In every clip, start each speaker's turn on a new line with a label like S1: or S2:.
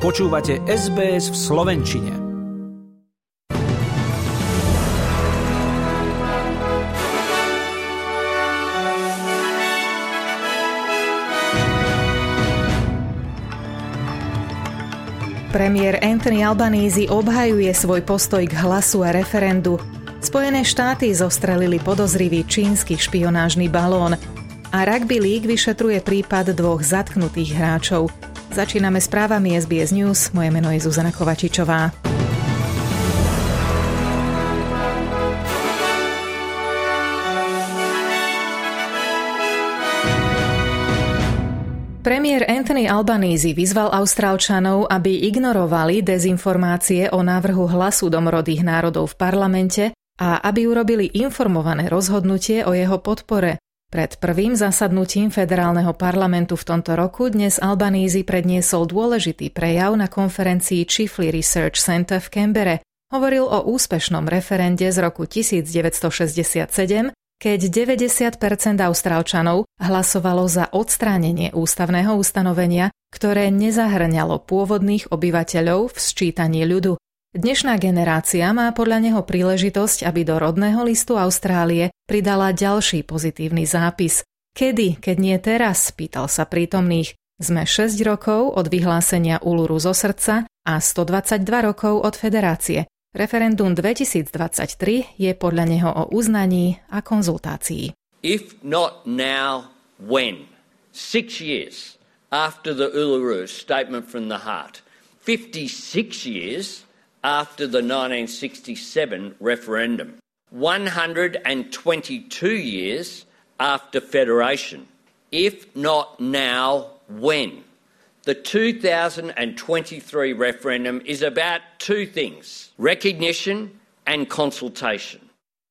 S1: Počúvate SBS v Slovenčine.
S2: Premiér Anthony Albanese obhajuje svoj postoj k hlasu a referendu. Spojené štáty zostrelili podozrivý čínsky špionážny balón a Rugby League vyšetruje prípad dvoch zatknutých hráčov. Začíname správami SBS News. Moje meno je Zuzana Kovačičová. Premiér Anthony Albanese vyzval Austrálčanov, aby ignorovali dezinformácie o návrhu hlasu domorodých národov v parlamente a aby urobili informované rozhodnutie o jeho podpore. Pred prvým zasadnutím federálneho parlamentu v tomto roku dnes Albanízy predniesol dôležitý prejav na konferencii Chifley Research Center v Kembere. Hovoril o úspešnom referende z roku 1967, keď 90% Austrálčanov hlasovalo za odstránenie ústavného ustanovenia, ktoré nezahrňalo pôvodných obyvateľov v sčítaní ľudu. Dnešná generácia má podľa neho príležitosť, aby do rodného listu Austrálie pridala ďalší pozitívny zápis. Kedy, keď nie teraz, pýtal sa prítomných. Sme 6 rokov od vyhlásenia Uluru zo srdca a 122 rokov od federácie. Referendum 2023 je podľa neho o uznaní a konzultácii.
S3: If not now, when? Six years after the Uluru Statement from the Heart. 56 years after the 1967 referendum, 122 years after Federation. If not now, when? The 2023 referendum is about two things recognition and consultation.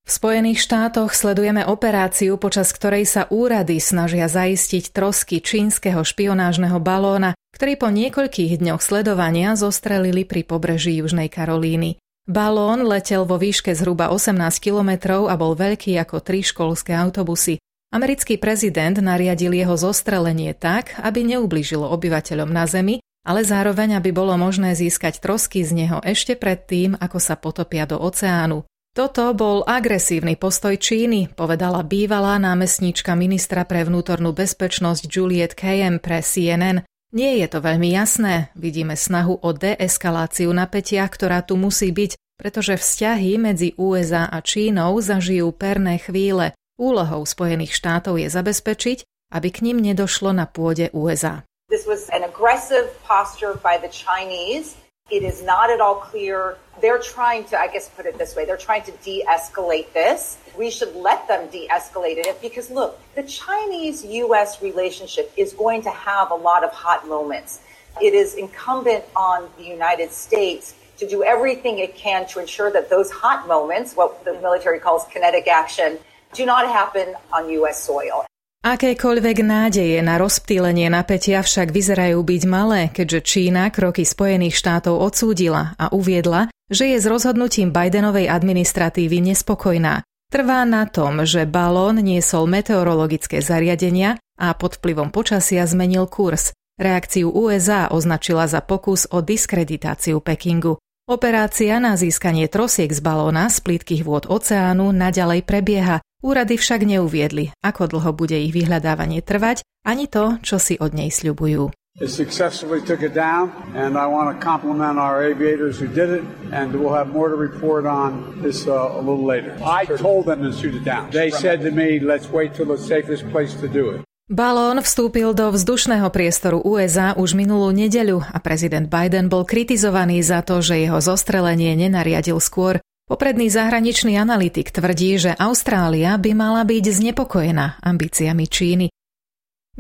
S2: V Spojených štátoch sledujeme operáciu, počas ktorej sa úrady snažia zaistiť trosky čínskeho špionážneho balóna, ktorý po niekoľkých dňoch sledovania zostrelili pri pobreží Južnej Karolíny. Balón letel vo výške zhruba 18 kilometrov a bol veľký ako tri školské autobusy. Americký prezident nariadil jeho zostrelenie tak, aby neublížilo obyvateľom na Zemi, ale zároveň, aby bolo možné získať trosky z neho ešte predtým, ako sa potopia do oceánu. Toto bol agresívny postoj Číny, povedala bývalá námestníčka ministra pre vnútornú bezpečnosť Juliet Kayen pre CNN. Nie je to veľmi jasné, vidíme snahu o deeskaláciu napätia, ktorá tu musí byť, pretože vzťahy medzi USA a Čínou zažijú perné chvíle. Úlohou Spojených štátov je zabezpečiť, aby k ním nedošlo na pôde USA.
S4: This was an aggressive posture by the Chinese It is not at all clear. They're trying to, I guess, put it this way, they're trying to de escalate this. We should let them de escalate it because, look, the Chinese US relationship is going to have a lot of hot moments. It is incumbent on the United States to do everything it can to ensure that those hot moments, what the military calls kinetic action, do not happen on US soil.
S2: Akékoľvek nádeje na rozptýlenie napätia však vyzerajú byť malé, keďže Čína kroky Spojených štátov odsúdila a uviedla, že je s rozhodnutím Bidenovej administratívy nespokojná. Trvá na tom, že balón niesol meteorologické zariadenia a pod vplyvom počasia zmenil kurz. Reakciu USA označila za pokus o diskreditáciu Pekingu. Operácia na získanie trosiek z balóna z plítkých vôd oceánu naďalej prebieha. Úrady však neuviedli, ako dlho bude ich vyhľadávanie trvať, ani to, čo si od nej sľubujú.
S5: It successfully took it down, and I want to compliment our aviators who did it, and we'll have more to report on this uh, a little later. I told them to shoot it down. They said to me, let's wait till the safest place to do it.
S2: Balón vstúpil do vzdušného priestoru USA už minulú nedeľu a prezident Biden bol kritizovaný za to, že jeho zostrelenie nenariadil skôr. Popredný zahraničný analytik tvrdí, že Austrália by mala byť znepokojená ambíciami Číny.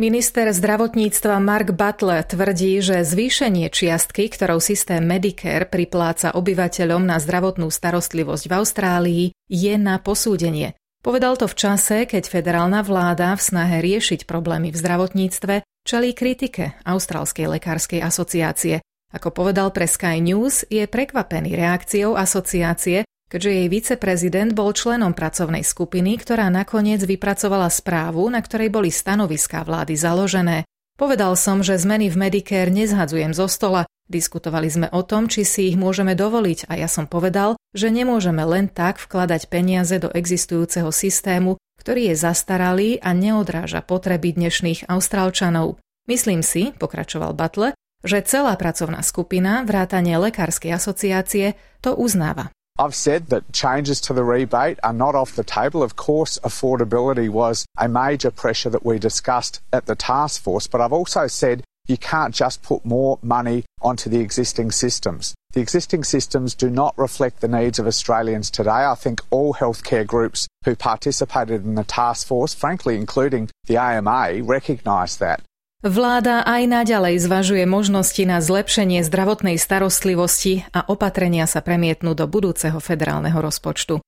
S2: Minister zdravotníctva Mark Butler tvrdí, že zvýšenie čiastky, ktorou systém Medicare pripláca obyvateľom na zdravotnú starostlivosť v Austrálii, je na posúdenie. Povedal to v čase, keď federálna vláda v snahe riešiť problémy v zdravotníctve čelí kritike Austrálskej lekárskej asociácie. Ako povedal pre Sky News, je prekvapený reakciou asociácie, keďže jej viceprezident bol členom pracovnej skupiny, ktorá nakoniec vypracovala správu, na ktorej boli stanoviská vlády založené. Povedal som, že zmeny v Medicare nezhadzujem zo stola, Diskutovali sme o tom, či si ich môžeme dovoliť a ja som povedal, že nemôžeme len tak vkladať peniaze do existujúceho systému, ktorý je zastaralý a neodráža potreby dnešných Austrálčanov. Myslím si, pokračoval Butler, že celá pracovná skupina, vrátanie Lekárskej asociácie, to uznáva.
S6: I've said that changes to the rebate are not off the table. Of course, affordability was a major pressure that we discussed at the task force, but I've also said you can't just put more money onto the existing systems. The existing systems do not reflect the needs of Australians today. I think all healthcare groups who participated in the task force, frankly, including the AMA, recognise that.
S2: Vláda aj naďalej zvažuje možnosti na zlepšenie zdravotnej starostlivosti a opatrenia sa premietnú do budúceho federálneho rozpočtu.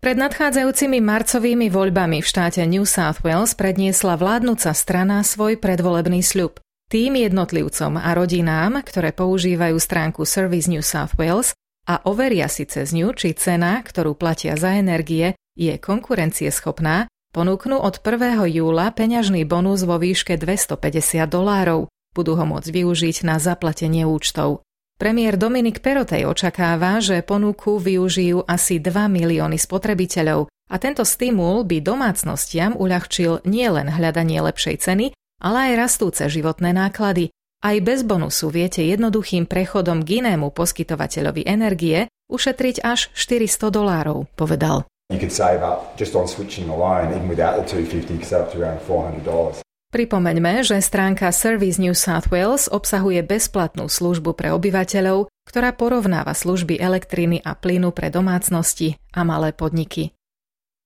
S2: Pred nadchádzajúcimi marcovými voľbami v štáte New South Wales predniesla vládnúca strana svoj predvolebný sľub. Tým jednotlivcom a rodinám, ktoré používajú stránku Service New South Wales a overia si cez ňu, či cena, ktorú platia za energie, je konkurencieschopná, ponúknú od 1. júla peňažný bonus vo výške 250 dolárov. Budú ho môcť využiť na zaplatenie účtov. Premiér Dominik Perotej očakáva, že ponuku využijú asi 2 milióny spotrebiteľov a tento stimul by domácnostiam uľahčil nielen hľadanie lepšej ceny, ale aj rastúce životné náklady. Aj bez bonusu viete jednoduchým prechodom k inému poskytovateľovi energie ušetriť až 400 dolárov, povedal.
S7: You could save up just on switching alone, even without the 250, could save up to around $400.
S2: Pripomeňme, že stránka Service New South Wales obsahuje bezplatnú službu pre obyvateľov, ktorá porovnáva služby elektriny a plynu pre domácnosti a malé podniky.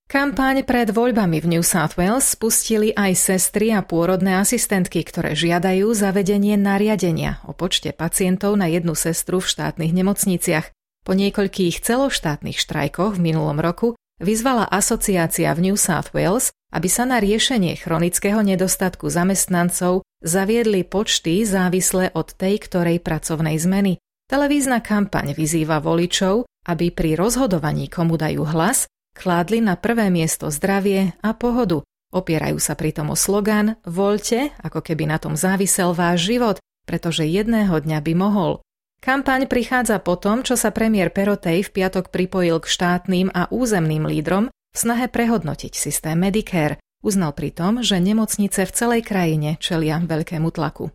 S2: Kampaň pred voľbami v New South Wales spustili aj sestry a pôrodné asistentky, ktoré žiadajú zavedenie nariadenia o počte pacientov na jednu sestru v štátnych nemocniciach. Po niekoľkých celoštátnych štrajkoch v minulom roku vyzvala asociácia v New South Wales, aby sa na riešenie chronického nedostatku zamestnancov zaviedli počty závislé od tej ktorej pracovnej zmeny. Televízna kampaň vyzýva voličov, aby pri rozhodovaní komu dajú hlas Kládli na prvé miesto zdravie a pohodu. Opierajú sa pritom o slogan Voľte, ako keby na tom závisel váš život, pretože jedného dňa by mohol. Kampaň prichádza po tom, čo sa premiér Perotej v piatok pripojil k štátnym a územným lídrom v snahe prehodnotiť systém Medicare. Uznal pritom, že nemocnice v celej krajine čelia veľkému tlaku.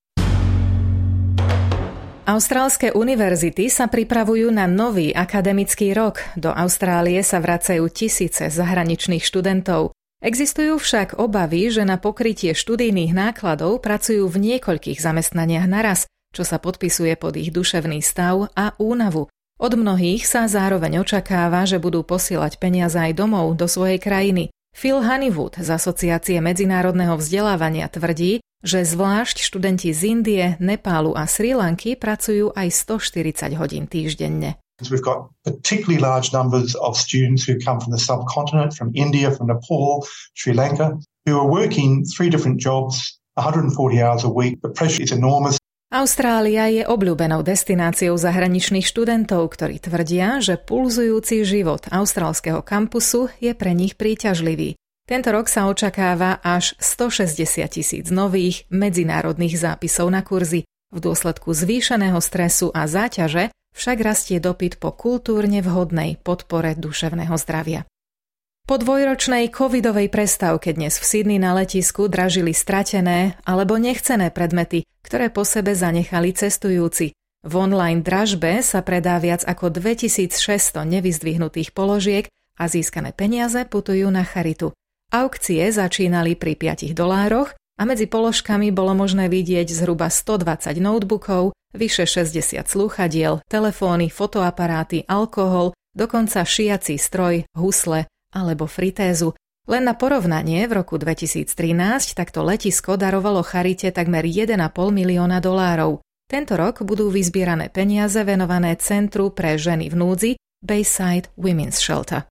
S2: Austrálske univerzity sa pripravujú na nový akademický rok. Do Austrálie sa vracajú tisíce zahraničných študentov. Existujú však obavy, že na pokrytie študijných nákladov pracujú v niekoľkých zamestnaniach naraz, čo sa podpisuje pod ich duševný stav a únavu. Od mnohých sa zároveň očakáva, že budú posielať peniaze aj domov do svojej krajiny. Phil Honeywood z Asociácie medzinárodného vzdelávania tvrdí, že zvlášť študenti z Indie, Nepálu a Sri Lanky pracujú aj 140 hodín týždenne.
S8: We've got particularly large numbers of students who come from the subcontinent, from India, from Nepal, Sri Lanka, who are working three different jobs, 140 hours a week. The pressure is enormous.
S2: Austrália je obľúbenou destináciou zahraničných študentov, ktorí tvrdia, že pulzujúci život austrálskeho kampusu je pre nich príťažlivý. Tento rok sa očakáva až 160 tisíc nových medzinárodných zápisov na kurzy. V dôsledku zvýšeného stresu a záťaže však rastie dopyt po kultúrne vhodnej podpore duševného zdravia. Po dvojročnej covidovej prestávke dnes v Sydney na letisku dražili stratené alebo nechcené predmety, ktoré po sebe zanechali cestujúci. V online dražbe sa predá viac ako 2600 nevyzdvihnutých položiek a získané peniaze putujú na charitu. Aukcie začínali pri 5 dolároch a medzi položkami bolo možné vidieť zhruba 120 notebookov, vyše 60 slúchadiel, telefóny, fotoaparáty, alkohol, dokonca šiací stroj, husle alebo fritézu. Len na porovnanie v roku 2013 takto letisko darovalo Charite takmer 1,5 milióna dolárov. Tento rok budú vyzbierané peniaze venované Centru pre ženy v núdzi Bayside Women's Shelter.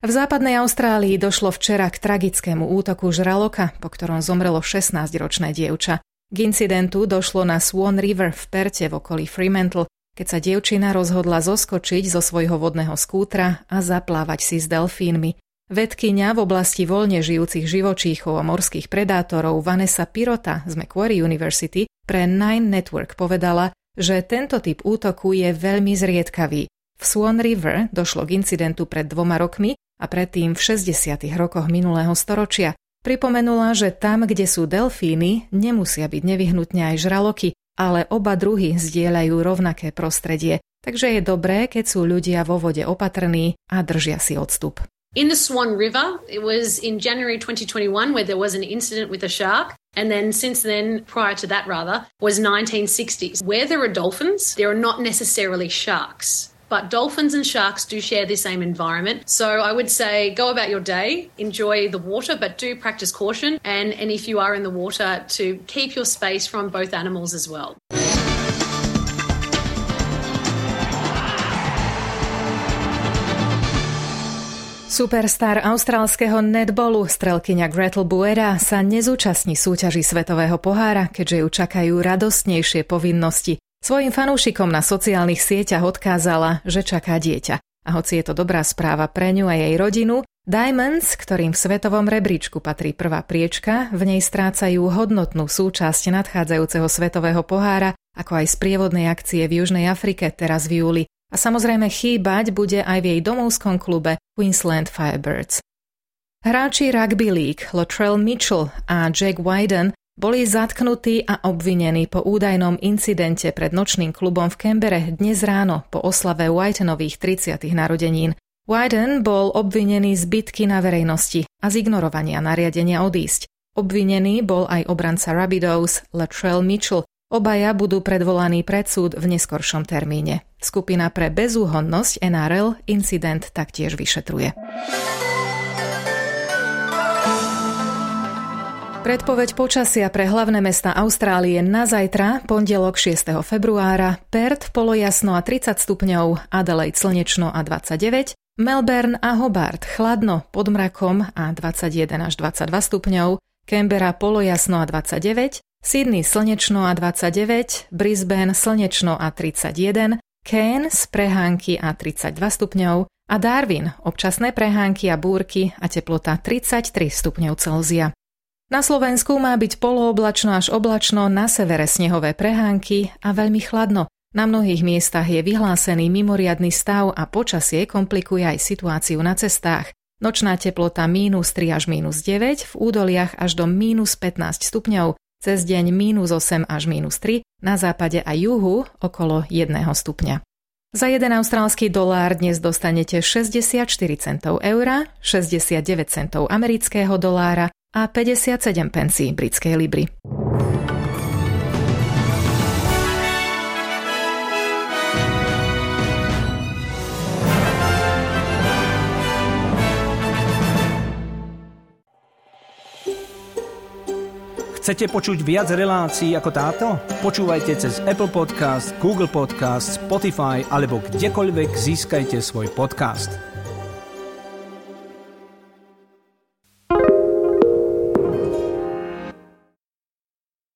S2: V západnej Austrálii došlo včera k tragickému útoku žraloka, po ktorom zomrelo 16-ročné dievča. K incidentu došlo na Swan River v Perte v okolí Fremantle, keď sa dievčina rozhodla zoskočiť zo svojho vodného skútra a zaplávať si s delfínmi. Vedkyňa v oblasti voľne žijúcich živočíchov a morských predátorov Vanessa Pirota z Macquarie University pre Nine Network povedala, že tento typ útoku je veľmi zriedkavý. V Swan River došlo k incidentu pred dvoma rokmi a predtým v 60. rokoch minulého storočia. Pripomenula, že tam, kde sú delfíny, nemusia byť nevyhnutne aj žraloky, ale oba druhy zdieľajú rovnaké prostredie, takže je dobré, keď sú ľudia vo vode opatrní a držia si odstup.
S9: In the Swan River, it was in January 2021 where there was an incident with a shark. And then since then, prior to that rather, was 1960s. Where there are dolphins, there are not necessarily sharks. But dolphins and sharks do share the same environment. So I would say go about your day, enjoy the water, but do practice caution. And, and if you are in the water, to keep your space from both animals as well.
S2: Superstar austrálskeho netbolu strelkyňa Gretel Buera sa nezúčastní súťaži Svetového pohára, keďže ju čakajú radostnejšie povinnosti. Svojim fanúšikom na sociálnych sieťach odkázala, že čaká dieťa. A hoci je to dobrá správa pre ňu a jej rodinu, Diamonds, ktorým v svetovom rebríčku patrí prvá priečka, v nej strácajú hodnotnú súčasť nadchádzajúceho svetového pohára, ako aj z prievodnej akcie v Južnej Afrike teraz v júli. A samozrejme chýbať bude aj v jej domovskom klube Queensland Firebirds. Hráči Rugby League Latrell Mitchell a Jack Wyden boli zatknutí a obvinení po údajnom incidente pred nočným klubom v Kembere dnes ráno po oslave Whitenových 30. narodenín. Wyden bol obvinený z bitky na verejnosti a z ignorovania nariadenia odísť. Obvinený bol aj obranca Rabidos Latrell Mitchell, Obaja budú predvolaní pred súd v neskoršom termíne. Skupina pre bezúhonnosť NRL incident taktiež vyšetruje. Predpoveď počasia pre hlavné mesta Austrálie na zajtra, pondelok 6. februára, Perth polojasno a 30 stupňov, Adelaide slnečno a 29, Melbourne a Hobart chladno pod mrakom a 21 až 22 stupňov, Canberra polojasno a 29, Sydney slnečno a 29, Brisbane slnečno a 31, Cairns prehánky a 32 stupňov a Darwin občasné prehánky a búrky a teplota 33 stupňov Celzia. Na Slovensku má byť polooblačno až oblačno, na severe snehové prehánky a veľmi chladno. Na mnohých miestach je vyhlásený mimoriadny stav a počasie komplikuje aj situáciu na cestách. Nočná teplota mínus 3 až mínus 9, v údoliach až do mínus 15 stupňov, cez deň mínus 8 až mínus 3, na západe a juhu okolo 1 stupňa. Za 1 austrálsky dolár dnes dostanete 64 centov eura, 69 centov amerického dolára a 57 pencí britskej libry.
S1: Chcete počuť viac relácií ako táto? Počúvajte cez Apple Podcast, Google Podcast, Spotify alebo kdekoľvek získajte svoj podcast.